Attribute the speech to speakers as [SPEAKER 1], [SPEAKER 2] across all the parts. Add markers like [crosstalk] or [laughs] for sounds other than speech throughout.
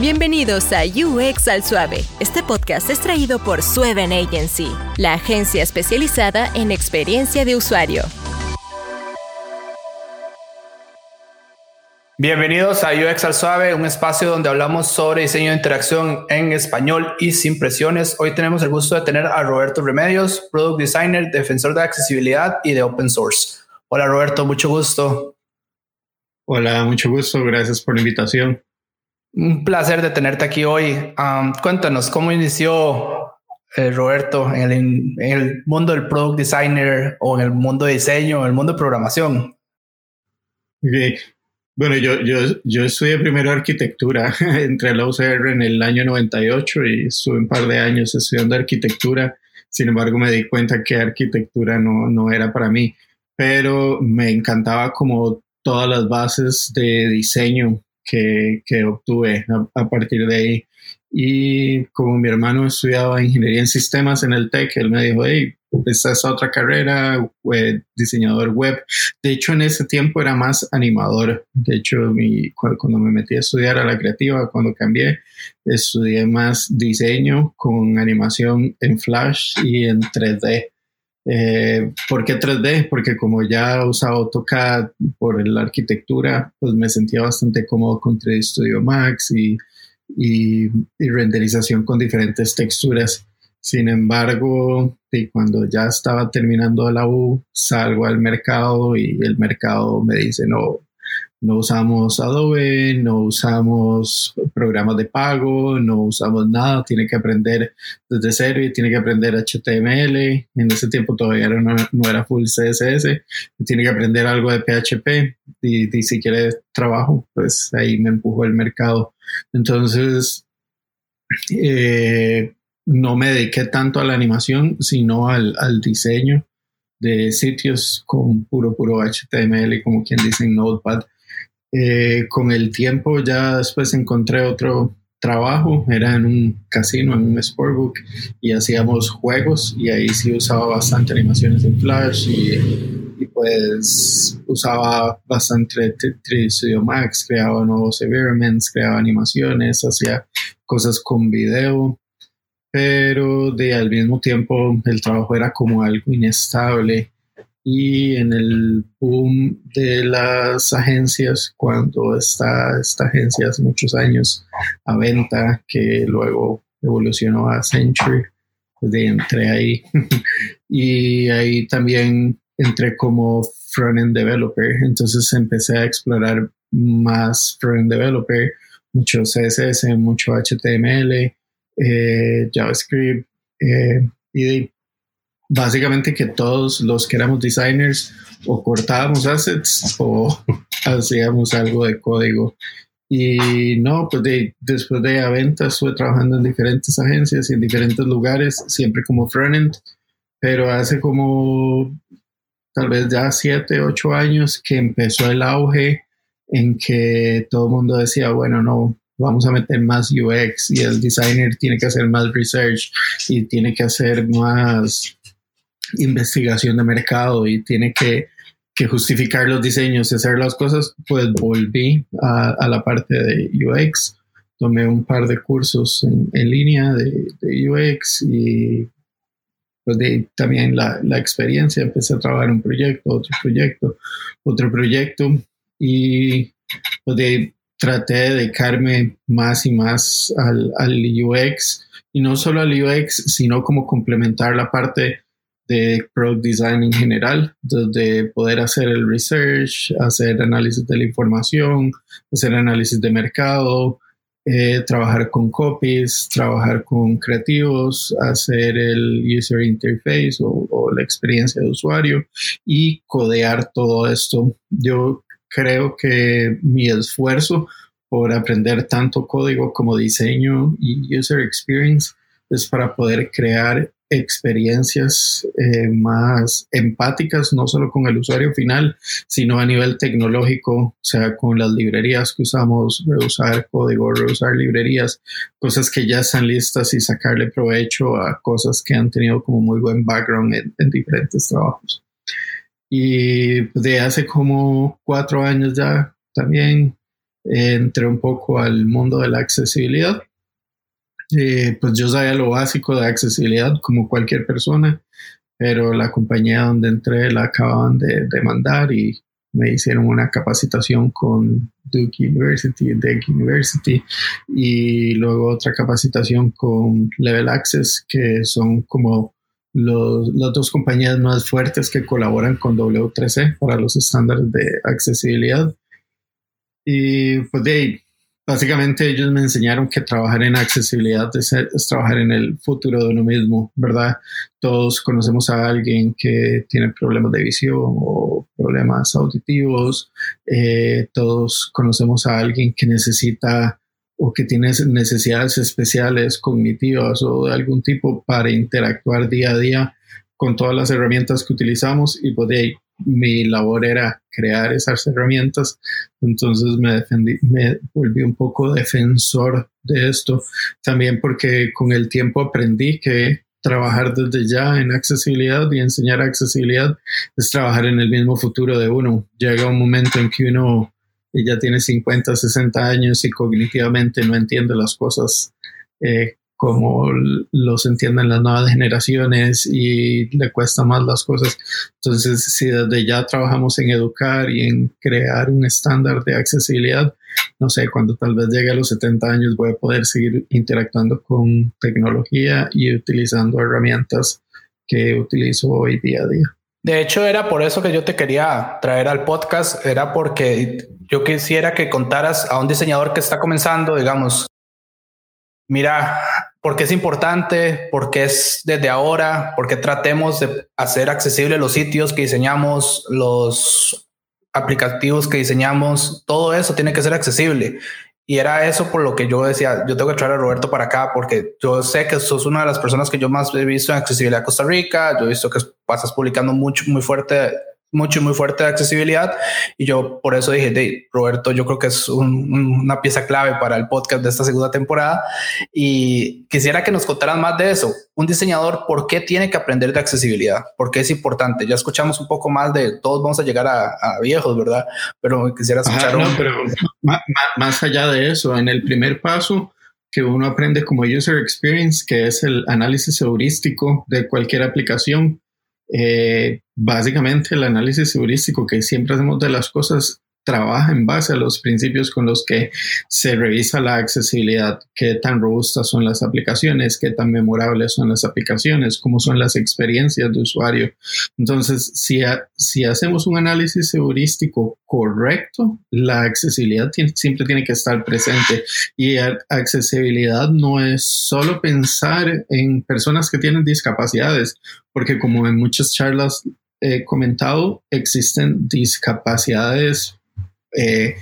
[SPEAKER 1] Bienvenidos a UX al Suave. Este podcast es traído por Sueven Agency, la agencia especializada en experiencia de usuario.
[SPEAKER 2] Bienvenidos a UX al Suave, un espacio donde hablamos sobre diseño de interacción en español y sin presiones. Hoy tenemos el gusto de tener a Roberto Remedios, Product Designer, defensor de accesibilidad y de Open Source. Hola Roberto, mucho gusto.
[SPEAKER 3] Hola, mucho gusto, gracias por la invitación.
[SPEAKER 2] Un placer de tenerte aquí hoy. cuéntanos, ¿cómo inició eh, Roberto en el, mundo del Product Designer o en el mundo de diseño, en el mundo de programación?
[SPEAKER 3] Bueno, yo, yo, yo estudié primero arquitectura, [laughs] entré a la UCR en el año 98 y estuve un par de años estudiando arquitectura. Sin embargo, me di cuenta que arquitectura no, no era para mí, pero me encantaba como todas las bases de diseño que, que obtuve a, a, partir de ahí. Y como mi hermano estudiaba ingeniería en sistemas en el TEC, él me dijo, hey, esta es otra carrera, diseñador web. De hecho, en ese tiempo era más animador. De hecho, mi, cuando, me metí a estudiar a la creativa, cuando cambié, estudié más diseño con animación en Flash y en 3D. Eh, ¿Por qué 3D? Porque como ya usaba AutoCAD por la arquitectura, pues me sentía bastante cómodo con 3D Studio Max y, y, y renderización con diferentes texturas. Sin embargo, cuando ya estaba terminando la U, salgo al mercado y el mercado me dice, no, no usamos Adobe, no usamos programas de pago, no usamos nada, tiene que aprender desde cero y tiene que aprender HTML. En ese tiempo todavía no, era full CSS, tiene que aprender algo de PHP y, y si quiere trabajo, pues ahí me empujó el mercado. Entonces, eh, no me dediqué tanto a la animación, sino al, al diseño de sitios con puro, puro HTML, como quien dice en Notepad. Eh, con el tiempo ya después encontré otro trabajo, era en un casino, en un sportbook, y hacíamos juegos, y ahí sí usaba bastante animaciones en Flash, y, pues usaba bastante 3D Studio Max, creaba nuevos environments, creaba animaciones, hacía cosas con video, pero de al mismo tiempo el trabajo era como algo inestable y en el boom de las agencias cuando está esta agencia hace muchos años a venta que luego evolucionó a Century pues de entré ahí. [laughs] Y ahí también entré como front-end developer. Entonces empecé a explorar más front-end developer mucho CSS mucho HTML eh, JavaScript eh, y básicamente que todos los que éramos designers o cortábamos assets o [laughs] hacíamos algo de código. Y no, pues de, después de Aventa estuve trabajando en diferentes agencias y en diferentes lugares, siempre como frontend, pero hace como tal vez ya siete, ocho años que empezó el auge en que todo el mundo decía, bueno, no, vamos a meter más UX y el designer tiene que hacer más research y tiene que hacer más investigación de mercado y tiene que, justificar los diseños y hacer las cosas, pues volví a, la parte de UX. Tomé un par de cursos en, línea de, UX y pues de, también la, experiencia. Empecé a trabajar un proyecto, otro proyecto, otro proyecto y pues de traté de dedicarme más y más al, UX y no solo al UX, sino como complementar la parte de product design en general, de poder hacer el research, hacer análisis de la información, hacer análisis de mercado, eh, trabajar con copies, trabajar con creativos, hacer el user interface o, o la experiencia de usuario y codear todo esto. Yo creo que mi esfuerzo por aprender tanto código como diseño y user experience es para poder crear experiencias eh, más empáticas, no solo con el usuario final, sino a nivel tecnológico, o sea, con las librerías que usamos, reusar código, reusar librerías, cosas que ya están listas y sacarle provecho a cosas que han tenido como muy buen background en, en diferentes trabajos. Y de hace como cuatro años ya también entré un poco al mundo de la accesibilidad. Eh, pues yo sabía lo básico de accesibilidad como cualquier persona, pero la compañía donde entré la acababan de demandar y me hicieron una capacitación con Duke University, Duke University, y luego otra capacitación con Level Access, que son como los, las dos compañías más fuertes que colaboran con W3C para los estándares de accesibilidad. Y pues de ahí, básicamente ellos me enseñaron que trabajar en accesibilidad es, trabajar en el futuro de uno mismo, ¿verdad? Todos conocemos a alguien que tiene problemas de visión o problemas auditivos, eh, todos conocemos a alguien que necesita o que tiene necesidades especiales cognitivas o de algún tipo para interactuar día a día con todas las herramientas que utilizamos y pues mi labor era crear esas herramientas, entonces me defendí, me volví un poco defensor de esto, también porque con el tiempo aprendí que trabajar desde ya en accesibilidad y enseñar accesibilidad es trabajar en el mismo futuro de uno. Llega un momento en que uno ya tiene 50, 60 años y cognitivamente no entiende las cosas eh, como los entienden las nuevas generaciones y le cuesta más las cosas. Entonces, si desde ya trabajamos en educar y en crear un estándar de accesibilidad, no sé, cuando tal vez llegue a los 70 años voy a poder seguir interactuando con tecnología y utilizando herramientas que utilizo hoy día a día.
[SPEAKER 2] De hecho, era por eso que yo te quería traer al podcast, era porque yo quisiera que contaras a un diseñador que está comenzando, digamos, mira, ¿por qué es importante? ¿Por qué es desde ahora? ¿Por qué tratemos de hacer accesibles los sitios que diseñamos, los aplicativos que diseñamos? Todo eso tiene que ser accesible. Y era eso por lo que yo decía, yo tengo que traer a Roberto para acá porque yo sé que sos una de las personas que yo más he visto en accesibilidad Costa Rica. Yo he visto que pasas publicando mucho, muy fuerte mucho y muy fuerte de accesibilidad. Y yo por eso dije, de Roberto, yo creo que es una pieza clave para el podcast de esta segunda temporada. Y quisiera que nos contaran más de eso. Un diseñador, ¿por qué tiene que aprender de accesibilidad? ¿Por qué es importante? Ya escuchamos un poco más de todos vamos a llegar a, viejos, ¿verdad? Pero quisiera escuchar
[SPEAKER 3] pero más, más allá de eso, en el primer paso, que uno aprende como user experience, que es el análisis heurístico de cualquier aplicación, eh, básicamente el análisis heurístico que siempre hacemos de las cosas trabaja en base a los principios con los que se revisa la accesibilidad, qué tan robustas son las aplicaciones, qué tan memorables son las aplicaciones, cómo son las experiencias de usuario. Entonces, si, si hacemos un análisis heurístico correcto, la accesibilidad siempre tiene que estar presente y accesibilidad no es solo pensar en personas que tienen discapacidades, porque como en muchas charlas he comentado, existen discapacidades eh,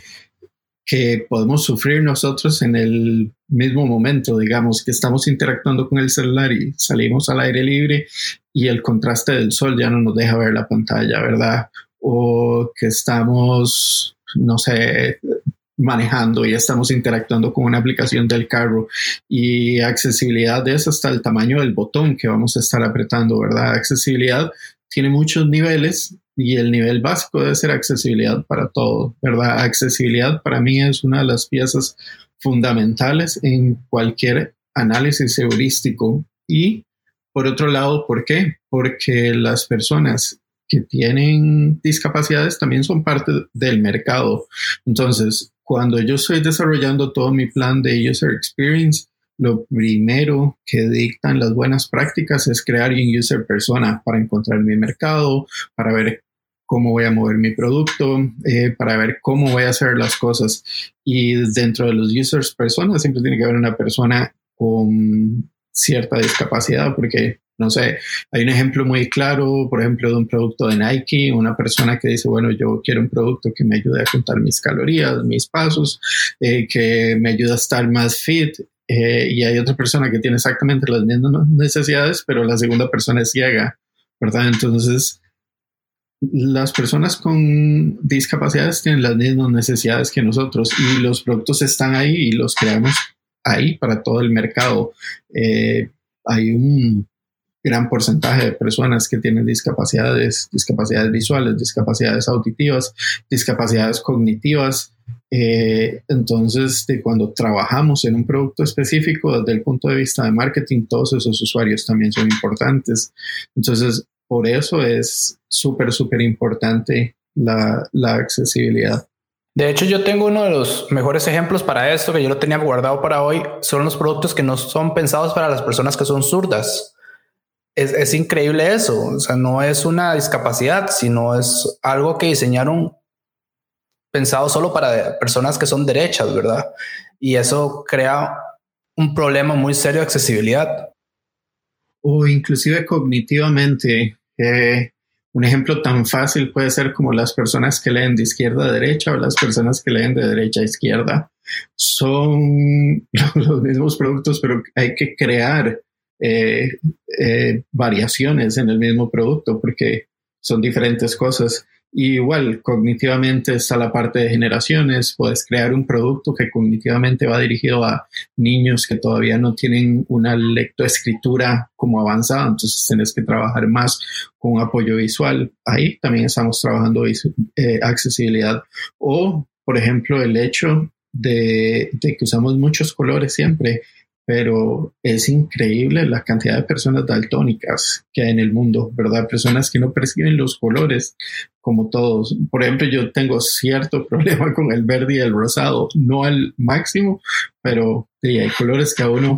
[SPEAKER 3] que podemos sufrir nosotros en el mismo momento, digamos, que estamos interactuando con el celular y salimos al aire libre y el contraste del sol ya no nos deja ver la pantalla, ¿verdad? O que estamos, no sé, manejando y estamos interactuando con una aplicación del carro y accesibilidad es hasta el tamaño del botón que vamos a estar apretando, ¿verdad? Accesibilidad tiene muchos niveles y el nivel básico debe ser accesibilidad para todo, ¿verdad? Accesibilidad para mí es una de las piezas fundamentales en cualquier análisis heurístico y por otro lado, ¿por qué? Porque las personas que tienen discapacidades también son parte del mercado. Entonces, cuando yo estoy desarrollando todo mi plan de user experience, lo primero que dictan las buenas prácticas es crear un user persona para encontrar mi mercado, para ver cómo voy a mover mi producto, eh, para ver cómo voy a hacer las cosas. Y dentro de los users personas siempre tiene que haber una persona con cierta discapacidad, porque, no sé, hay un ejemplo muy claro, por ejemplo, de un producto de Nike, una persona que dice, bueno, yo quiero un producto que me ayude a contar mis calorías, mis pasos, eh, que me ayude a estar más fit. Eh, y hay otra persona que tiene exactamente las mismas necesidades, pero la segunda persona es ciega, ¿verdad? Entonces, las personas con discapacidades tienen las mismas necesidades que nosotros y los productos están ahí y los creamos ahí para todo el mercado. Eh, hay un gran porcentaje de personas que tienen discapacidades, discapacidades visuales, discapacidades auditivas, discapacidades cognitivas, Eh, entonces, cuando trabajamos en un producto específico, desde el punto de vista de marketing, todos esos usuarios también son importantes. Entonces, por eso es súper, súper importante la, la accesibilidad.
[SPEAKER 2] De hecho, yo tengo uno de los mejores ejemplos para esto que yo lo tenía guardado para hoy. Son los productos que no son pensados para las personas que son zurdas. Es, es, increíble eso. O sea, no es una discapacidad, sino es algo que diseñaron pensado solo para personas que son derechas, ¿verdad? Y eso crea un problema muy serio de accesibilidad.
[SPEAKER 3] O inclusive cognitivamente. Un ejemplo tan fácil puede ser como las personas que leen de izquierda a derecha o las personas que leen de derecha a izquierda. Son [laughs] los mismos productos, pero hay que crear eh, eh, variaciones en el mismo producto porque son diferentes cosas igual, cognitivamente está la parte de generaciones, puedes crear un producto que cognitivamente va dirigido a niños que todavía no tienen una lectoescritura como avanzada, entonces tienes que trabajar más con apoyo visual. Ahí también estamos trabajando eh, accesibilidad. O, por ejemplo, el hecho de, de que usamos muchos colores siempre pero es increíble la cantidad de personas daltónicas que hay en el mundo, ¿verdad? Personas que no perciben los colores como todos. Por ejemplo, yo tengo cierto [laughs] problema con el verde y el rosado, no al máximo, pero hay colores que a uno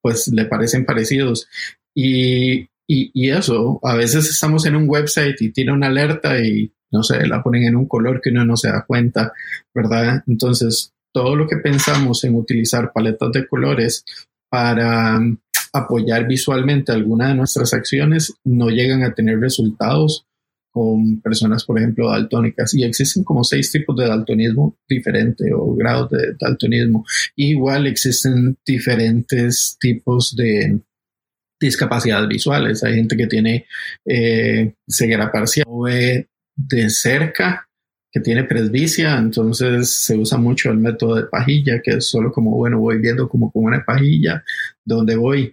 [SPEAKER 3] pues le parecen parecidos. Y, y, y eso, a veces estamos en un website y tiene una alerta y no sé, la ponen en un color que uno no se da cuenta, ¿verdad? Entonces, todo lo que pensamos en utilizar paletas de colores para um, apoyar visualmente alguna de nuestras acciones no llegan a tener resultados con personas, por ejemplo, daltónicas. Y existen como seis tipos de daltonismo diferentes o grados de daltonismo. igual existen diferentes tipos de discapacidades visuales. Hay gente que tiene eh, ceguera parcial o ve de cerca que tiene presbicia, entonces se usa mucho el método de pajilla, que es solo como, bueno, voy viendo como con una pajilla donde voy.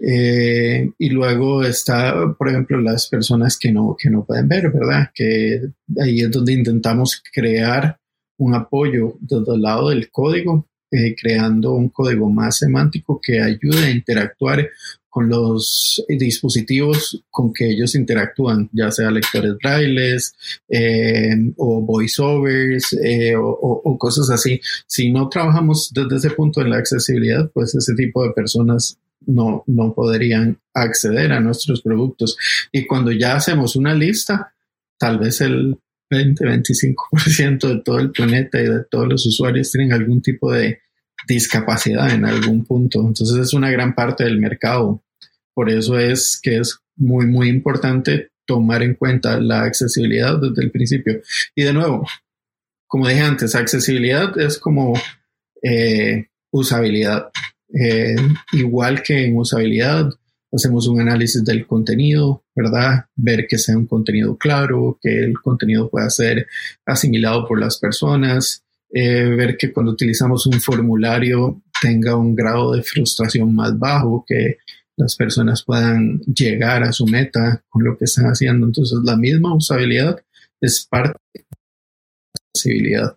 [SPEAKER 3] Eh, y luego está, por ejemplo, las personas que no, que no pueden ver, ¿verdad? Que ahí es donde intentamos crear un apoyo desde el lado del código, eh, creando un código más semántico que ayude a interactuar con los dispositivos con que ellos interactúan, ya sea lectores brailes eh, o voiceovers eh, o, cosas así. Si no trabajamos desde ese punto en la accesibilidad, pues ese tipo de personas no, no podrían acceder a nuestros productos. Y cuando ya hacemos una lista, tal vez el 20-25% de todo el planeta y de todos los usuarios tienen algún tipo de discapacidad en algún punto. Entonces es una gran parte del mercado. Por eso es que es muy, muy importante tomar en cuenta la accesibilidad desde el principio. Y de nuevo, como dije antes, accesibilidad es como eh, usabilidad. Eh, igual que en usabilidad, hacemos un análisis del contenido, ¿verdad? Ver que sea un contenido claro, que el contenido pueda ser asimilado por las personas, eh, ver que cuando utilizamos un formulario tenga un grado de frustración más bajo, que las personas puedan llegar a su meta con lo que están haciendo. Entonces, la misma usabilidad es parte de la accesibilidad.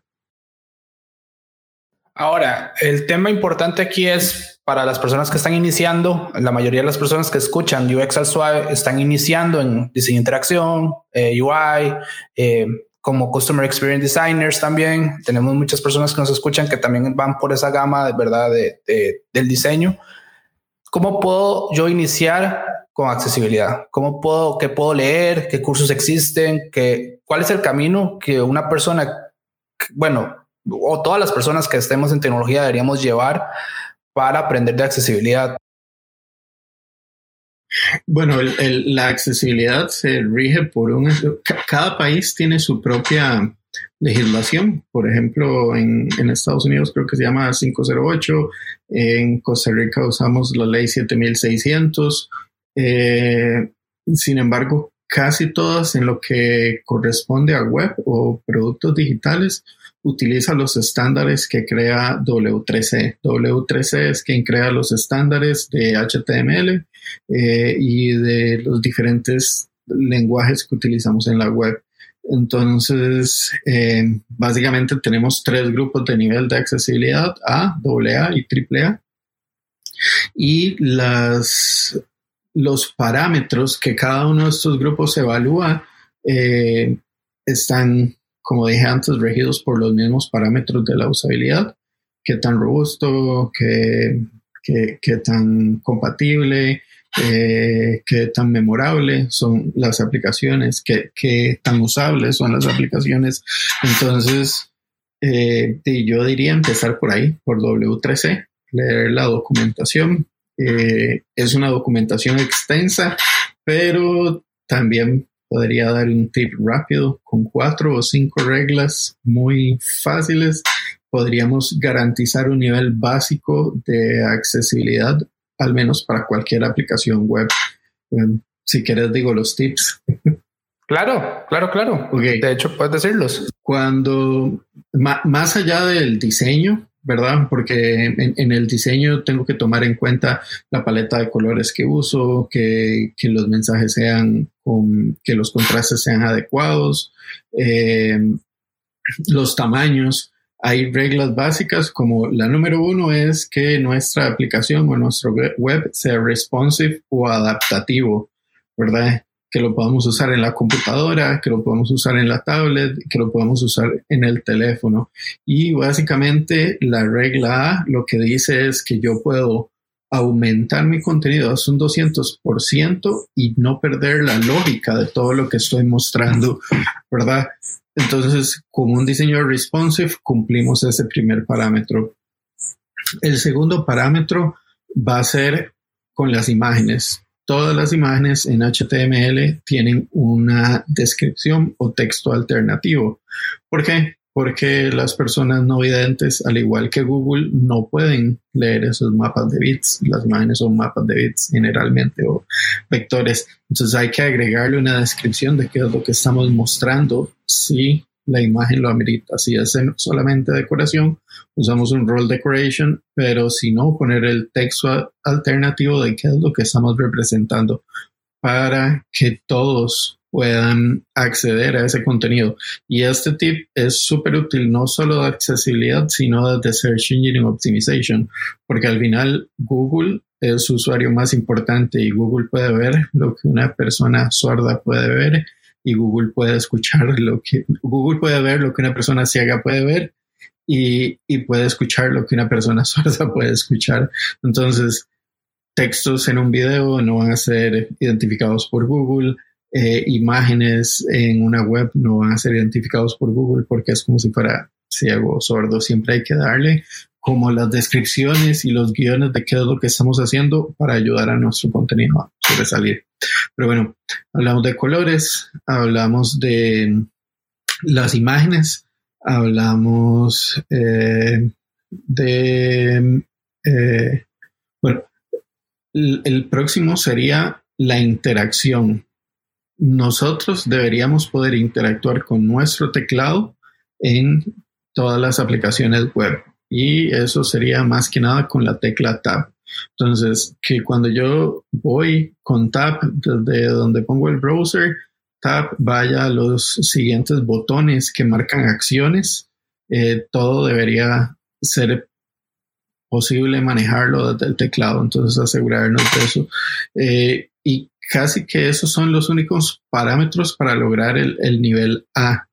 [SPEAKER 2] Ahora, el tema importante aquí es para las personas que están iniciando, la mayoría de las personas que escuchan UX al suave están iniciando en diseño interacción, eh, UI, eh, como Customer Experience Designers también. Tenemos muchas personas que nos escuchan que también van por esa gama de verdad de, del diseño. ¿Cómo puedo yo iniciar con accesibilidad? ¿Cómo puedo, qué puedo leer? ¿Qué cursos existen? ¿Qué, ¿Cuál es el camino que una persona, bueno, o todas las personas que estemos en tecnología deberíamos llevar para aprender de accesibilidad?
[SPEAKER 3] Bueno, la accesibilidad se rige por un... Cada país tiene su propia legislación. Por ejemplo, en, Estados Unidos creo que se llama 508, en Costa Rica usamos la ley 7600. Eh, sin embargo, casi todas en lo que corresponde a web o productos digitales utiliza los estándares que crea W3C. W3C es quien crea los estándares de HTML eh, y de los diferentes lenguajes que utilizamos en la web. Entonces, eh, básicamente tenemos tres grupos de nivel de accesibilidad, A, AA y AAA. Y las, los parámetros que cada uno de estos grupos evalúa eh, están, como dije antes, regidos por los mismos parámetros de la usabilidad. Qué tan robusto, qué, qué tan compatible, eh, qué tan memorable son las aplicaciones, qué, qué, tan usables son las aplicaciones. Entonces, eh, yo diría empezar por ahí, por W3C, leer la documentación. Eh, es una documentación extensa, pero también podría dar un tip rápido con cuatro o cinco reglas muy fáciles. Podríamos garantizar un nivel básico de accesibilidad al menos para cualquier aplicación web. Em, si quieres, digo los tips.
[SPEAKER 2] Claro, claro, claro. De hecho, puedes decirlos.
[SPEAKER 3] Cuando, más allá del diseño, ¿verdad? Porque en, el diseño tengo que tomar en cuenta la paleta de colores que uso, que, los mensajes sean, que los contrastes sean adecuados, em, los tamaños hay reglas básicas como la número uno es que nuestra aplicación o nuestro web sea responsive o adaptativo, ¿verdad? Que lo podamos usar en la computadora, que lo podamos usar en la tablet, que lo podamos usar en el teléfono. Y básicamente la regla A lo que dice es que yo puedo aumentar mi contenido a un 200% y no perder la lógica de todo lo que estoy mostrando, ¿verdad? Entonces, con un diseño responsive cumplimos ese primer parámetro. El segundo parámetro va a ser con las imágenes. Todas las imágenes en HTML tienen una descripción o texto alternativo. ¿Por qué? porque las personas no videntes, al igual que Google, no pueden leer esos mapas de bits. Las imágenes son mapas de bits generalmente o vectores. Entonces hay que agregarle una descripción de qué es lo que estamos mostrando si la imagen lo amerita. Si es solamente decoración, usamos un role decoration, pero si no, poner el texto alternativo de qué es lo que estamos representando para que todos puedan acceder a ese contenido. Y este tip es súper útil no solo de accesibilidad, sino de Search Engine Optimization, porque al final Google es su usuario más importante y Google puede ver lo que una persona sorda puede ver y Google puede escuchar [laughs] lo que Google puede ver lo que una persona ciega puede ver y, y puede escuchar lo que una persona [laughs] sorda puede escuchar. Entonces, textos en un video no van a ser identificados por Google, eh, imágenes en una web no van a ser identificados por Google porque es como si fuera ciego o sordo. Siempre hay que darle como las descripciones y los guiones de qué es lo que estamos haciendo para ayudar a nuestro contenido a sobresalir. Pero bueno, hablamos de colores, hablamos de las imágenes, hablamos eh, de... Eh, bueno, el próximo sería la interacción nosotros deberíamos poder interactuar con nuestro teclado en todas las aplicaciones web y eso sería más que nada con la tecla Tab. Entonces, que cuando yo voy con Tab desde donde pongo el browser, Tab vaya a los siguientes botones que marcan acciones, eh, todo debería ser posible manejarlo desde el teclado, entonces asegurarnos de eso. Eh, y casi que esos son los únicos parámetros para lograr el, nivel A.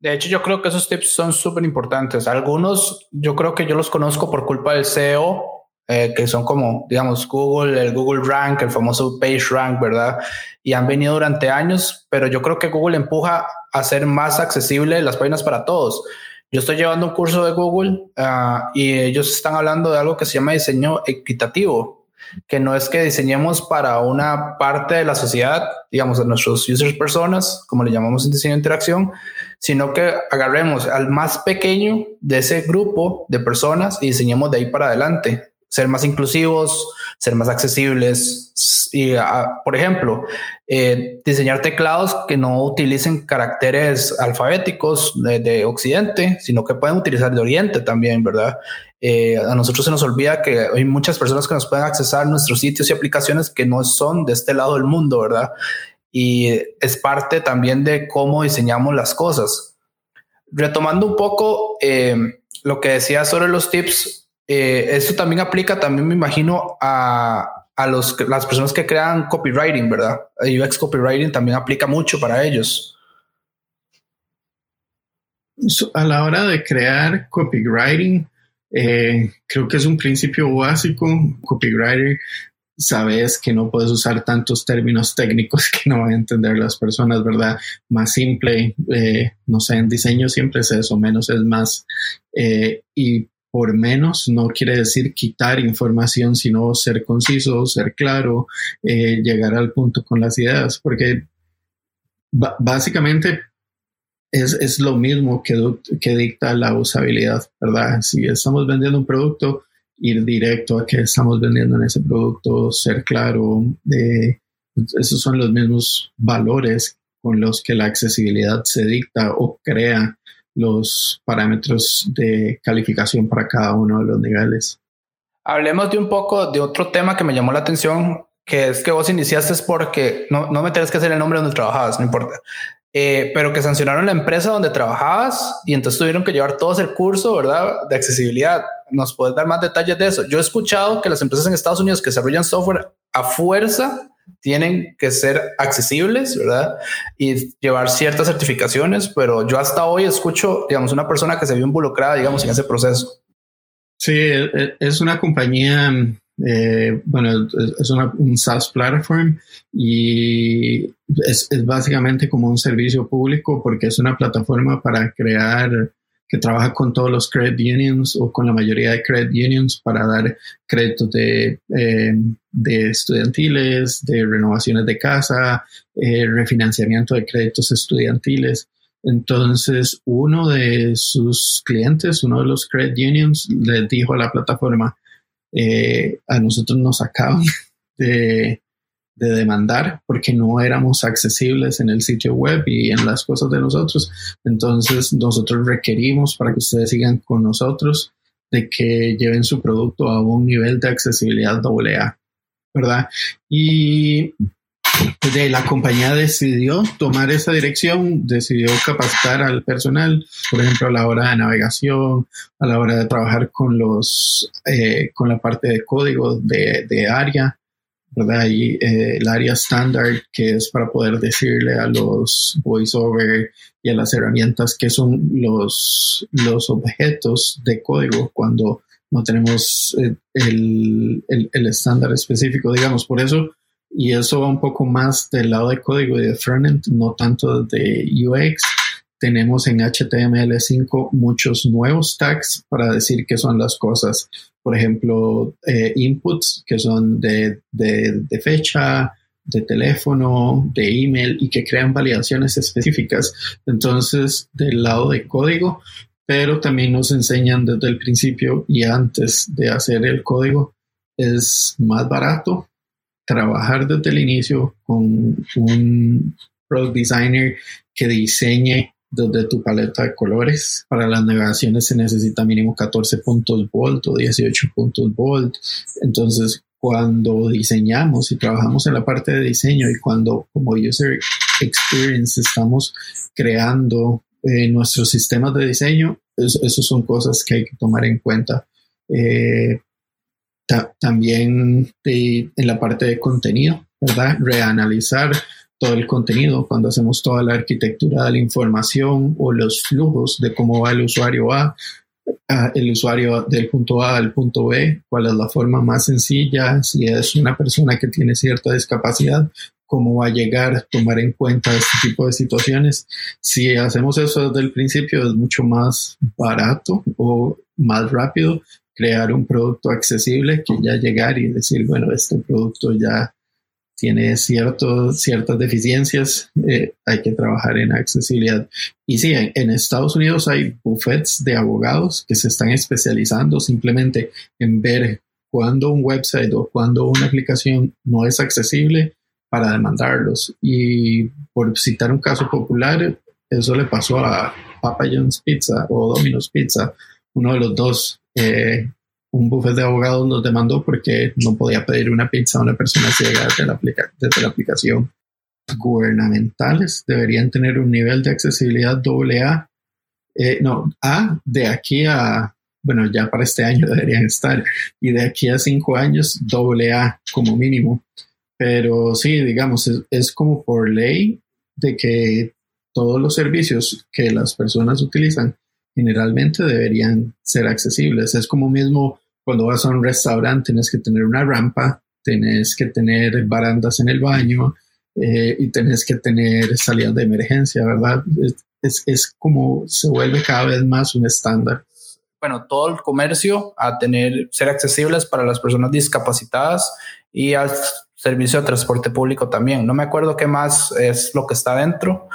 [SPEAKER 2] De hecho, yo creo que esos tips son súper importantes. Algunos yo creo que yo los conozco por culpa del SEO, eh, que son como, digamos, Google, el Google Rank, el famoso Page Rank, ¿verdad? Y han venido durante años, pero yo creo que Google empuja a hacer más accesible las páginas para todos. Yo estoy llevando un curso de Google ah, y ellos están hablando de algo que se llama diseño equitativo que no es que diseñemos para una parte de la sociedad, digamos, a nuestros users personas, como le llamamos en diseño de interacción, sino que agarremos al más pequeño de ese grupo de personas y diseñemos de ahí para adelante, ser más inclusivos, ser más accesibles y, ah, por ejemplo, eh, diseñar teclados que no utilicen caracteres alfabéticos de, de, Occidente, sino que pueden utilizar de Oriente también, ¿verdad? Eh, a nosotros se nos olvida que hay muchas personas que nos pueden accesar nuestros sitios y aplicaciones que no son de este lado del mundo, ¿verdad? y es parte también de cómo diseñamos las cosas. Retomando un poco eh, lo que decía sobre los tips, eh, también aplica, también me imagino, a, a los, las personas que crean copywriting, ¿verdad? UX copywriting también aplica mucho para ellos.
[SPEAKER 3] A la hora de crear copywriting, eh, creo que es un principio básico. Copywriter, sabes que no puedes usar tantos términos técnicos que no van a entender las personas, ¿verdad? Más simple, eh, no sé, en diseño siempre es eso, menos es más. Eh, y por menos no quiere decir quitar información, sino ser conciso, ser claro, llegar al punto con las ideas, porque básicamente es, lo mismo que, que dicta la usabilidad, ¿verdad? Si estamos vendiendo un producto, ir directo a que estamos vendiendo en ese producto, ser claro, de, esos son los mismos valores con los que la accesibilidad se dicta o crea los parámetros de calificación para cada uno de los niveles.
[SPEAKER 2] Hablemos de un poco de otro tema que me llamó la atención, que es que vos iniciaste porque no, no me tenés que hacer el nombre donde trabajabas, no importa. Eh, pero que sancionaron la empresa donde trabajabas y entonces tuvieron que llevar todo el curso, ¿verdad? De accesibilidad. ¿Nos puedes dar más detalles de eso? Yo he escuchado que las empresas en Estados Unidos que desarrollan software a fuerza tienen que ser accesibles, ¿verdad? Y llevar ciertas certificaciones, pero yo hasta hoy escucho, digamos, una persona que se vio involucrada, digamos, en ese proceso.
[SPEAKER 3] Sí, e, e, es una compañía eh, bueno, es una, un SaaS platform y es, es, básicamente como un servicio público porque es una plataforma para crear que trabaja con todos los credit unions o con la mayoría de credit unions para dar créditos de, eh, de estudiantiles, de renovaciones de casa, eh, refinanciamiento de créditos estudiantiles. Entonces, uno de sus clientes, uno de los credit unions, le dijo a la plataforma, eh, a nosotros nos acaban [laughs] de, demandar porque no éramos accesibles en el sitio web y en las cosas de nosotros. Entonces nosotros requerimos para que ustedes sigan con nosotros de que lleven su producto a un nivel de accesibilidad AA, ¿verdad? Y pues la compañía decidió tomar esa dirección, decidió capacitar al personal, por ejemplo, a la hora de navegación, a la hora de trabajar con los, eh, con la parte de código de, de área, Y eh, el área estándar que es para poder decirle a los voiceover y a las herramientas que son los, los objetos de código cuando no tenemos eh, el, el, el estándar específico, digamos. Por eso y eso va un poco más del lado de código y de frontend, no tanto de UX. Tenemos en HTML5 muchos nuevos tags para decir qué son las cosas. Por ejemplo, eh, inputs que son de, de, de fecha, de teléfono, de email y que crean validaciones específicas. Entonces, del lado de código, pero también nos enseñan desde el principio y antes de hacer el código, es más barato trabajar desde el inicio con un product designer que diseñe desde tu paleta de colores. Para las navegaciones se necesita mínimo 14 puntos volt o 18 puntos volt. Entonces, cuando diseñamos y trabajamos en la parte de diseño y cuando como user experience estamos creando eh, nuestros sistemas de diseño, eso, son cosas que hay que tomar en cuenta. Eh, también en la parte de contenido, ¿verdad? Reanalizar todo el contenido cuando hacemos toda la arquitectura de la información o los flujos de cómo va el usuario A, el usuario del punto A al punto B, cuál es la forma más sencilla, si es una persona que tiene cierta discapacidad, cómo va a llegar a tomar en cuenta este tipo de situaciones. Si hacemos eso desde el principio es mucho más barato o más rápido crear un producto accesible que ya llegar y decir, bueno, este producto ya tiene ciertas deficiencias, eh, hay que trabajar en accesibilidad. Y sí, en, Estados Unidos hay buffets de abogados que se están especializando simplemente en ver cuando un website o cuando una aplicación no es accesible para demandarlos. Y por citar un caso popular, eso le pasó a Papa John's Pizza o Domino's Pizza, uno de los dos eh, un bufete de abogados nos demandó porque no podía pedir una pizza a una persona ciega desde la, desde la aplicación. gubernamentales deberían tener un nivel de accesibilidad AA. Eh, no, A de aquí a, bueno, ya para este año [laughs] deberían estar, y de aquí a cinco años AA como mínimo. Pero sí, digamos, es como por ley de que todos los servicios que las personas utilizan generalmente deberían ser accesibles. Es como mismo cuando vas a un restaurante, tienes que tener una rampa, tienes que tener barandas en el baño eh, y tienes que tener salidas de emergencia, ¿verdad? Es, es, como se vuelve cada vez más un estándar.
[SPEAKER 2] Bueno, todo el comercio a tener, ser accesibles para las personas discapacitadas y al servicio de transporte público también. No me acuerdo qué más es lo que está dentro,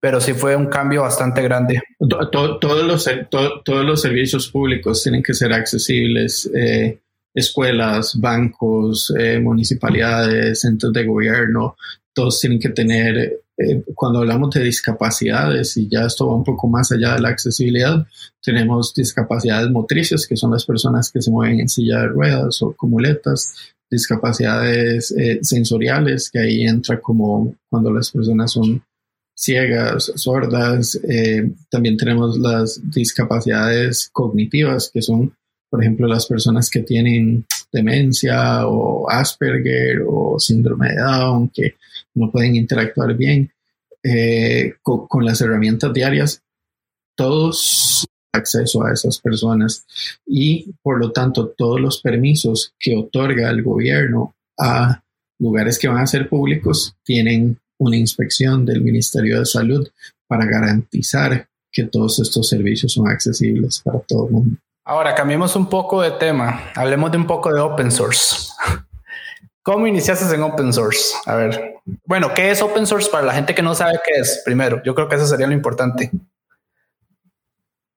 [SPEAKER 2] pero sí fue un cambio bastante grande.
[SPEAKER 3] todos, los, todos los servicios públicos tienen que ser accesibles. Eh, escuelas, bancos, eh, municipalidades, centros de gobierno, todos tienen que tener, eh, cuando hablamos de discapacidades, y ya esto va un poco más allá de la accesibilidad, tenemos discapacidades motrices, que son las personas que se mueven en silla de ruedas o con muletas, discapacidades sensoriales, que ahí entra como cuando las personas son ciegas, sordas. Eh, también tenemos las discapacidades cognitivas, que son, por ejemplo, las personas que tienen demencia o Asperger o síndrome de Down, que no pueden interactuar bien eh, con, las herramientas diarias. Todos acceso a esas personas y por lo tanto todos los permisos que otorga el gobierno a lugares que van a ser públicos tienen una inspección del Ministerio de Salud para garantizar que todos estos servicios son accesibles para todo el mundo.
[SPEAKER 2] Ahora, cambiemos un poco de tema. Hablemos de un poco de open source. [laughs] ¿Cómo iniciaste en open source? A ver, bueno, ¿qué es open source para la gente que no sabe qué es? Primero, yo creo que eso sería lo importante.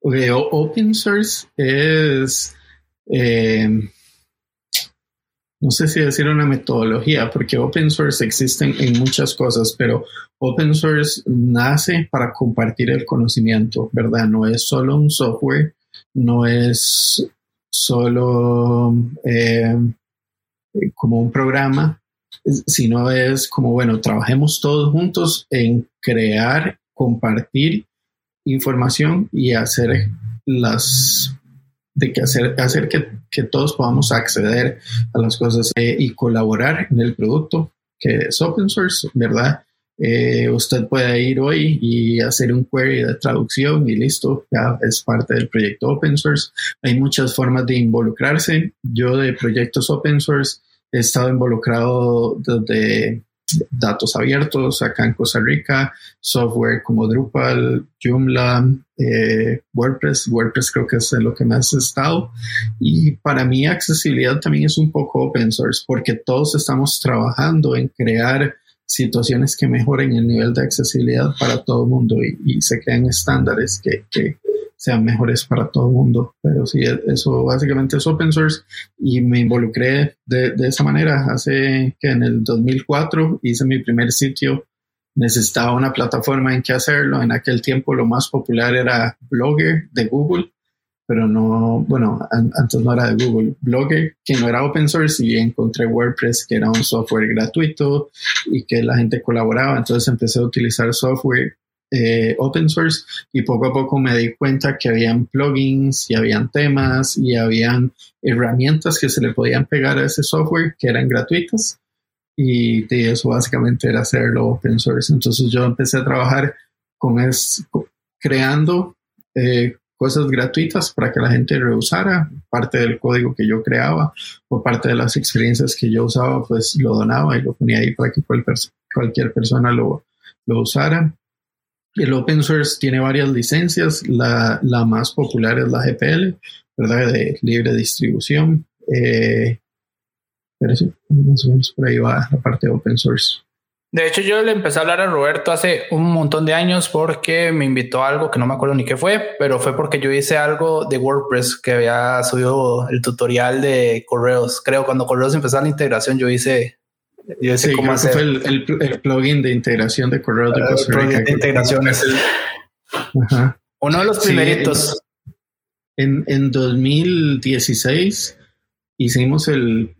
[SPEAKER 3] open source es eh, no sé si decir una metodología, porque open source existen en muchas cosas, pero open source nace para compartir el conocimiento, ¿verdad? No es solo un software, no es solo eh, como un programa, sino es como, bueno, trabajemos todos juntos en crear, compartir información y hacer las de que hacer, que todos podamos acceder a las cosas eh, y colaborar en el producto que es open source, ¿verdad? Eh, usted puede ir hoy y hacer un query de traducción y listo, ya es parte del proyecto open source. Hay muchas formas de involucrarse. Yo de proyectos open source he estado involucrado desde datos abiertos acá en Costa Rica, software como Drupal, Joomla, eh, WordPress. WordPress creo que es lo que más he estado. Y para mí accesibilidad también es un poco open source porque todos estamos trabajando en crear situaciones que mejoren el nivel de accesibilidad para todo el mundo y, se crean estándares que, que sean mejores para todo el mundo. Pero sí, eso básicamente es open source y me involucré de, de esa manera. Hace que en el 2004 hice mi primer sitio. Necesitaba una plataforma en que hacerlo. En aquel tiempo lo más popular era Blogger de Google, pero no, bueno, antes no era de Google. Blogger, que no era open source, y encontré WordPress, que era un software gratuito y que la gente colaboraba. Entonces empecé a utilizar software eh, open source y poco a poco me di cuenta que habían plugins y habían temas y habían herramientas que se le podían pegar a ese software que eran gratuitas y de eso básicamente era hacerlo open source. Entonces yo empecé a trabajar con es, creando eh, cosas gratuitas para que la gente reusara parte del código que yo creaba o parte de las experiencias que yo usaba, pues lo donaba y lo ponía ahí para que cualquier persona lo, lo usara. El open source tiene varias licencias, la, más popular es la GPL, ¿verdad? De libre distribución. Eh, pero sí, más o menos por ahí va la parte de open source.
[SPEAKER 2] De hecho, yo le empecé a hablar a Roberto hace un montón de años porque me invitó a algo que no me acuerdo ni qué fue, pero fue porque yo hice algo de WordPress que había subido el tutorial de correos. Creo cuando correos empezó la integración, yo hice
[SPEAKER 3] yo sé cómo hacer. Fue el, el, plugin de integración de correo de Costa Rica.
[SPEAKER 2] De integraciones. Uno de los primeritos.
[SPEAKER 3] en, en 2016 hicimos el.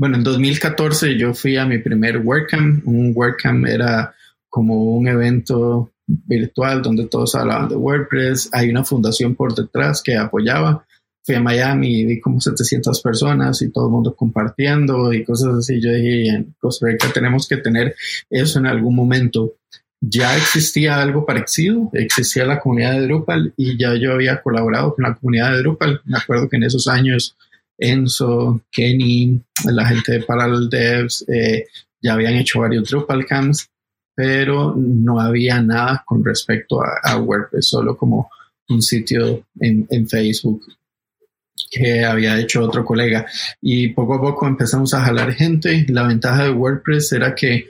[SPEAKER 3] Bueno, en 2014 yo fui a mi primer WordCamp. Un WordCamp era como un evento virtual donde todos hablaban de WordPress. Hay una fundación por detrás que apoyaba. Fui a Miami y vi como 700 personas y todo el mundo compartiendo y cosas así. Yo dije, en Costa Rica tenemos que tener eso en algún momento. Ya existía algo parecido, existía la comunidad de Drupal y ya yo había colaborado con la comunidad de Drupal. Me acuerdo que en esos años Enzo, Kenny, la gente de Parallel Devs, eh, ya habían hecho varios Drupal camps pero no había nada con respecto a, WordPress, solo como un sitio en, Facebook que había hecho otro colega. Y poco a poco empezamos a jalar gente. La ventaja de WordPress era que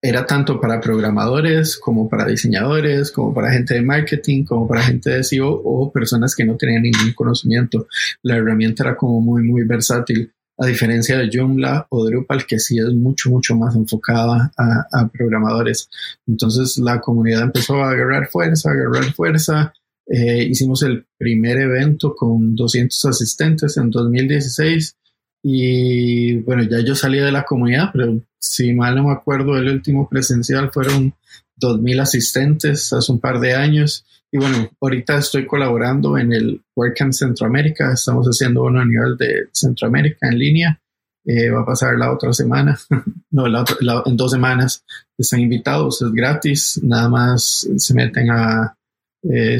[SPEAKER 3] era tanto para programadores como para diseñadores, como para gente de marketing, como para gente de SEO o personas que no tenían ningún conocimiento. La herramienta era como muy, muy versátil a diferencia de Joomla o Drupal, que sí es mucho, mucho más enfocada a, programadores. Entonces la comunidad empezó a agarrar fuerza, a agarrar fuerza. Eh, hicimos el primer evento con 200 asistentes en 2016 y bueno, ya yo salí de la comunidad, pero si mal no me acuerdo, el último presencial fueron 2.000 asistentes hace un par de años y bueno, ahorita estoy colaborando en el WordCamp Centroamérica. Estamos haciendo uno a nivel de Centroamérica en línea. Eh, va a pasar la otra semana, [laughs] no, en dos semanas. Están invitados, es gratis. Nada más se meten a eh,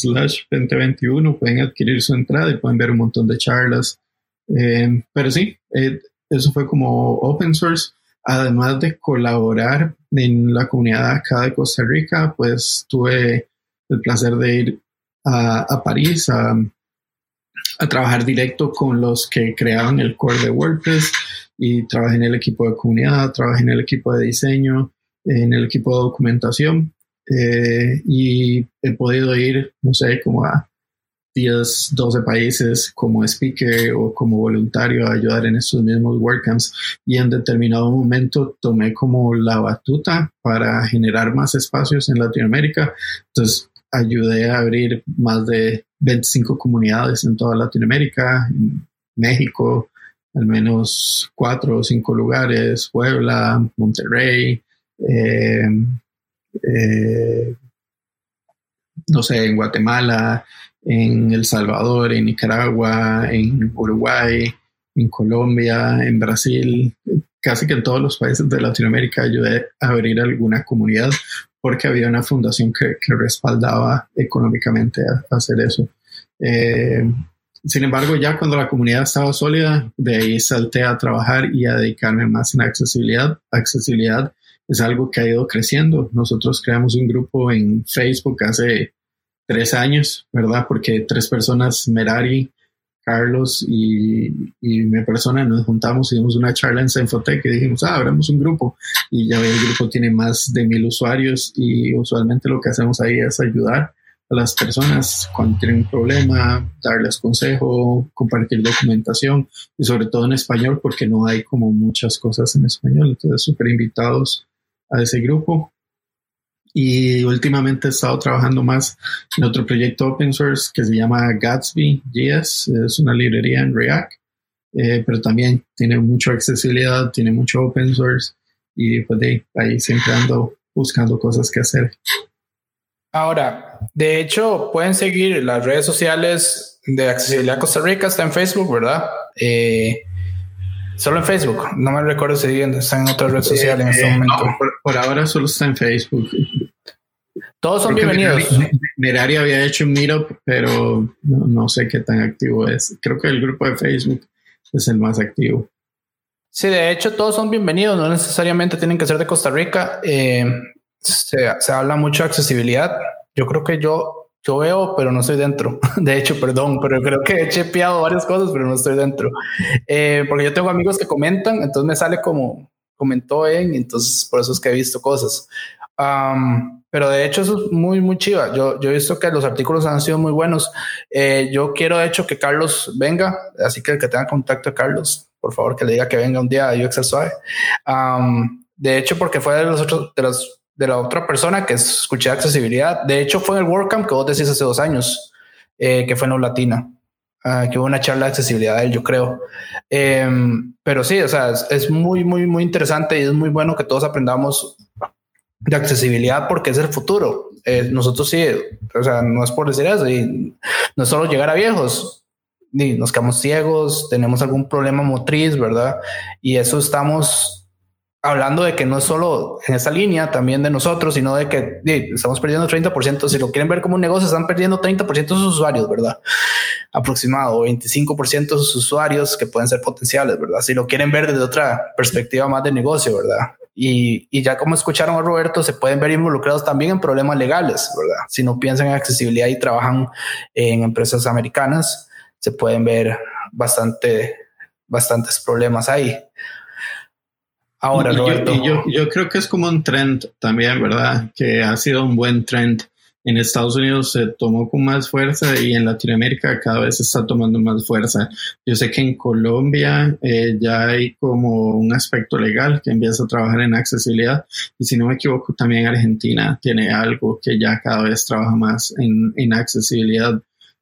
[SPEAKER 3] slash 2021. Pueden adquirir su entrada y pueden ver un montón de charlas. Eh, pero sí, eh, eso fue como open source además de colaborar en la comunidad acá de Costa Rica, pues tuve el placer de ir a, París a, trabajar directo con los que creaban el core de WordPress y trabajé en el equipo de comunidad, trabajé en el equipo de diseño, en el equipo de documentación eh, y he podido ir, no sé, como a 10, 12 países como speaker o como voluntario a ayudar en estos mismos WordCamps y en determinado momento tomé como la batuta para generar más espacios en Latinoamérica. Entonces ayudé a abrir más de 25 comunidades en toda Latinoamérica, México, al menos cuatro o cinco lugares, Puebla, Monterrey, eh, eh, no sé, en Guatemala, en El Salvador, en Nicaragua, en Uruguay, en Colombia, en Brasil, casi que en todos los países de Latinoamérica ayudé a abrir alguna comunidad porque había una fundación que, respaldaba económicamente a, hacer eso. Eh, sin embargo, ya cuando la comunidad estaba sólida, de ahí salté a trabajar y a dedicarme más en accesibilidad. Accesibilidad es algo que ha ido creciendo. Nosotros creamos un grupo en Facebook hace tres años, ¿verdad? Porque tres personas, Merari, Carlos y, mi persona, nos juntamos y dimos una charla en Senfotec y dijimos, ah, abramos un grupo. Y ya el grupo tiene más de mil usuarios y usualmente lo que hacemos ahí es ayudar a las personas cuando tienen un problema, darles consejo, compartir documentación y sobre todo en español porque no hay como muchas cosas en español. Entonces, súper invitados a ese grupo y últimamente he estado trabajando más en otro proyecto open source que se llama Gatsby JS, es una librería en React, eh, pero también tiene mucha accesibilidad, tiene mucho open source y pues de ahí siempre ando buscando cosas que hacer.
[SPEAKER 2] Ahora, de hecho, pueden seguir las redes sociales de Accesibilidad Costa Rica, está en Facebook, ¿verdad? Eh, solo en Facebook, no me recuerdo si está en otra red social en este eh, momento.
[SPEAKER 3] por, ahora solo está en Facebook.
[SPEAKER 2] Todos son bienvenidos.
[SPEAKER 3] Merari, había hecho un meetup, pero no, sé qué tan activo es. Creo que el grupo de Facebook es el más activo.
[SPEAKER 2] Sí, de hecho, todos son bienvenidos, no necesariamente tienen que ser de Costa Rica. Eh, se, habla mucho de accesibilidad. Yo creo que yo, yo veo, pero no estoy dentro. [laughs] De hecho, perdón, pero creo que he chepeado varias cosas, pero no estoy dentro. Eh, porque yo tengo amigos que comentan, entonces me sale como comentó en, entonces por eso es que he visto cosas pero de hecho eso es muy, muy chiva. Yo, yo he visto que los artículos han sido muy buenos. Eh, yo quiero de hecho que Carlos venga, así que el que tenga contacto de Carlos, por favor que le diga que venga un día a UX Suave. de hecho, porque fue de los otros, de los, de la otra persona que escuché accesibilidad. De hecho, fue en el WordCamp que vos decís hace dos años, eh, que fue en Latina. ah, que hubo una charla de accesibilidad yo creo. Em, pero sí, o sea, es, muy, muy, muy interesante y es muy bueno que todos aprendamos de accesibilidad porque es el futuro. Eh, nosotros sí, o sea, no es por decir eso, y no es solo llegar a viejos, ni nos quedamos ciegos, tenemos algún problema motriz, ¿verdad? Y eso estamos hablando de que no es solo en esa línea, también de nosotros, sino de que estamos perdiendo 30%. Si lo quieren ver como un negocio, están perdiendo 30% de sus usuarios, ¿verdad? Aproximado, 25% de sus usuarios que pueden ser potenciales, ¿verdad? Si lo quieren ver desde otra perspectiva más de negocio, ¿verdad? Y, y ya como escucharon a Roberto, se pueden ver involucrados también en problemas legales, ¿verdad? Si no piensan en accesibilidad y trabajan en empresas americanas, se pueden ver bastante, bastantes problemas ahí.
[SPEAKER 3] Ahora, Roberto. Yo, yo, creo que es como un trend también, ¿verdad? Que ha sido un buen trend. En Estados Unidos se tomó con más fuerza y en Latinoamérica cada vez está tomando más fuerza. Yo sé que en Colombia eh, ya hay como un aspecto legal que empieza a trabajar en accesibilidad y si no me equivoco también Argentina tiene algo que ya cada vez trabaja más en, en accesibilidad.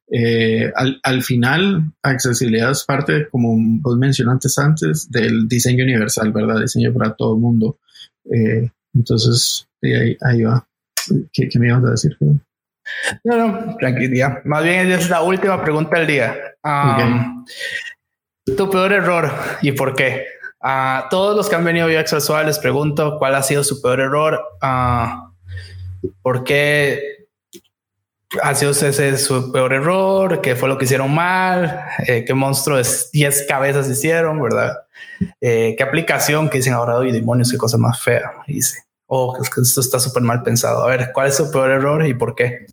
[SPEAKER 3] Eh, al, al, final, accesibilidad es parte, como vos mencionaste antes, del diseño universal, ¿verdad? Diseño para todo el mundo. Eh, entonces, ahí, ahí, va. ¿Qué, me ibas a decir?
[SPEAKER 2] No, no, tranquilidad. Más bien es la última pregunta del día. Tu peor error y por qué. A todos los que han venido a les pregunto cuál ha sido su peor error. Uh, ¿Por qué ha sido ese su peor error, qué fue lo que hicieron mal, eh, qué monstruo de 10 cabezas hicieron, ¿verdad? Eh, qué aplicación que dicen ahora, hoy demonios, qué cosa más fea, dice. Oh, es que esto está súper mal pensado. A ver, ¿cuál es su peor error y por qué?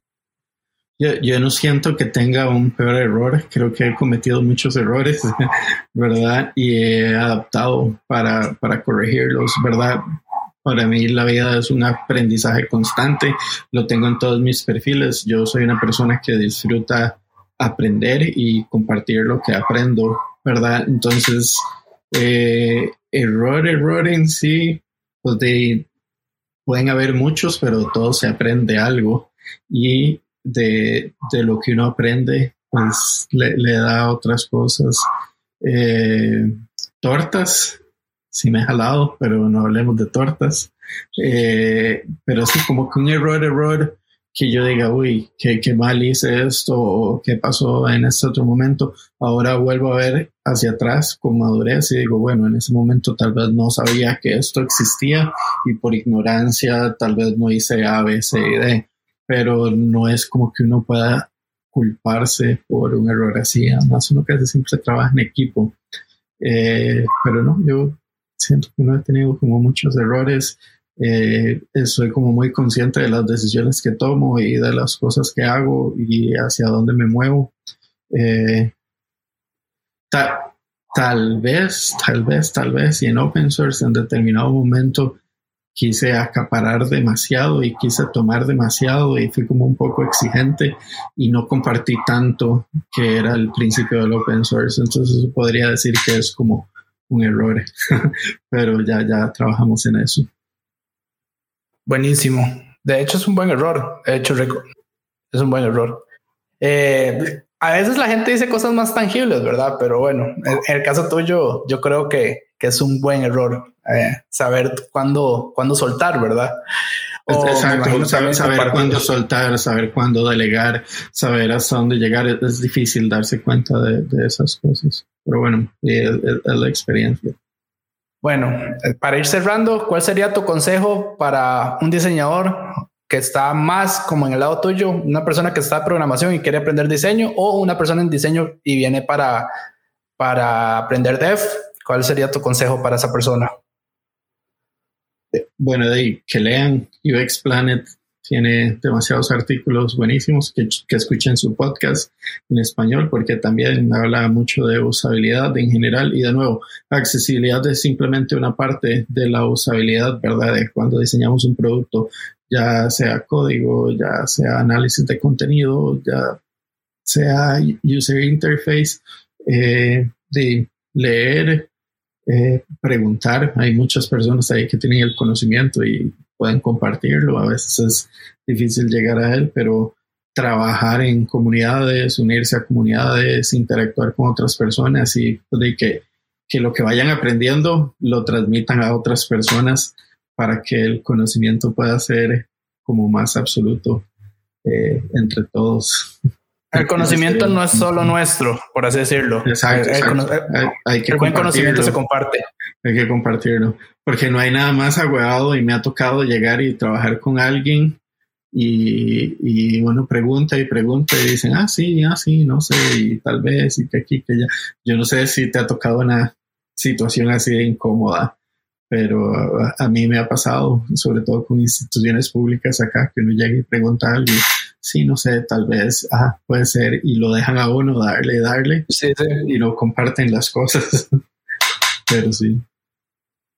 [SPEAKER 3] Yo, yo, no siento que tenga un peor error, creo que he cometido muchos errores, [laughs] ¿verdad? Y he adaptado para, para corregirlos, ¿verdad? Para mí la vida es un aprendizaje constante, lo tengo en todos mis perfiles. Yo soy una persona que disfruta aprender y compartir lo que aprendo, ¿verdad? Entonces, eh, error, error en sí, pues de, pueden haber muchos, pero todo se aprende algo y de, lo que uno aprende, pues le, da otras cosas. Eh, tortas, sí me he jalado, pero no hablemos de tortas. Eh, pero sí, como que un error, error, que yo diga, uy, qué, qué mal hice esto o qué pasó en este otro momento. Ahora vuelvo a ver hacia atrás con madurez y digo, bueno, en ese momento tal vez no sabía que esto existía y por ignorancia tal vez no hice A, B, C y D, pero no es como que uno pueda culparse por un error así, además uno casi siempre trabaja en equipo. Eh, pero no, yo siento que no he tenido como muchos errores. Eh, soy como muy consciente de las decisiones que tomo y de las cosas que hago y hacia dónde me muevo. Eh, tal vez, tal vez, tal vez, y en open source en determinado momento quise acaparar demasiado y quise tomar demasiado y fui como un poco exigente y no compartí tanto que era el principio del open source. Entonces podría decir que es como un error, [laughs] pero ya, ya trabajamos en eso.
[SPEAKER 2] Buenísimo. De hecho, es un buen error. De hecho, es un buen error. Eh, a veces la gente dice cosas más tangibles, ¿verdad? Pero bueno, en el caso tuyo, yo creo que, que es un buen error eh, saber cuándo, cuándo soltar, ¿verdad?
[SPEAKER 3] Exacto, saber, saber cuándo soltar, saber cuándo delegar, saber hasta dónde llegar. Es, difícil darse cuenta de, de, esas cosas. Pero bueno, es, la experiencia.
[SPEAKER 2] Bueno, eh, para ir cerrando, ¿cuál sería tu consejo para un diseñador que está más como en el lado tuyo, una persona que está en programación y quiere aprender diseño o una persona en diseño y viene para, para aprender dev? ¿Cuál sería tu consejo para esa persona?
[SPEAKER 3] bueno, de que lean UX Planet, tiene demasiados artículos buenísimos, que, que, escuchen su podcast en español, porque también habla mucho de usabilidad en general y de nuevo, accesibilidad es simplemente una parte de la usabilidad, ¿verdad? De cuando diseñamos un producto, ya sea código, ya sea análisis de contenido, ya sea user interface, eh, de leer eh, preguntar. Hay muchas personas ahí que tienen el conocimiento y pueden compartirlo. A veces es difícil llegar a él, pero trabajar en comunidades, unirse a comunidades, interactuar con otras personas y pues, de que, que lo que vayan aprendiendo lo transmitan a otras personas para que el conocimiento pueda ser como más absoluto eh, entre todos.
[SPEAKER 2] El conocimiento no es solo nuestro, por así decirlo.
[SPEAKER 3] Exacto.
[SPEAKER 2] Hay, que el buen conocimiento se comparte.
[SPEAKER 3] Hay que compartirlo. Porque no hay nada más agüeado y me ha tocado llegar y trabajar con alguien y, y bueno, pregunta y pregunta y dicen, ah, sí, ah, sí, no sé, y tal vez, y que aquí, que allá. Yo no sé si te ha tocado una situación así de incómoda pero a, mí me ha pasado, sobre todo con instituciones públicas acá, que uno llega y pregunta algo, sí, no sé, tal vez, ah, puede ser, y lo dejan a uno darle, darle, y no comparten las cosas, [laughs] pero sí.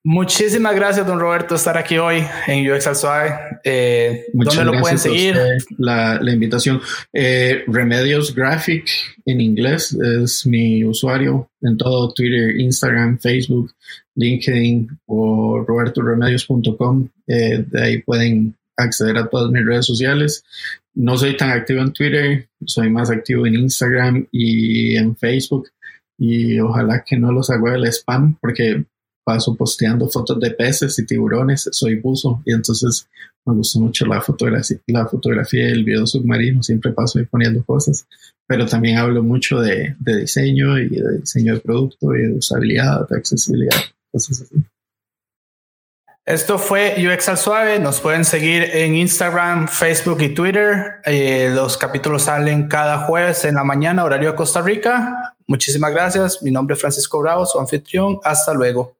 [SPEAKER 2] Muchísimas gracias, don Roberto, estar aquí hoy en UX al Suave. Eh, ¿Dónde lo pueden seguir?
[SPEAKER 3] La, la, invitación. Eh, Remedios Graphic en inglés es mi usuario en todo Twitter, Instagram, Facebook, LinkedIn o robertoremedios.com. Eh, de ahí pueden acceder a todas mis redes sociales. No soy tan activo en Twitter, soy más activo en Instagram y en Facebook. Y ojalá que no los haga el spam, porque paso posteando fotos de peces y tiburones, soy buzo y entonces me gusta mucho la fotografía, la fotografía y el video submarino, siempre paso ahí poniendo cosas, pero también hablo mucho de, de diseño y de diseño de producto y de usabilidad, de accesibilidad, cosas así.
[SPEAKER 2] Esto fue UX al Suave. Nos pueden seguir en Instagram, Facebook y Twitter. Eh, los capítulos salen cada jueves en la mañana, horario de Costa Rica. Muchísimas gracias. Mi nombre es Francisco Bravo, su anfitrión. Hasta luego.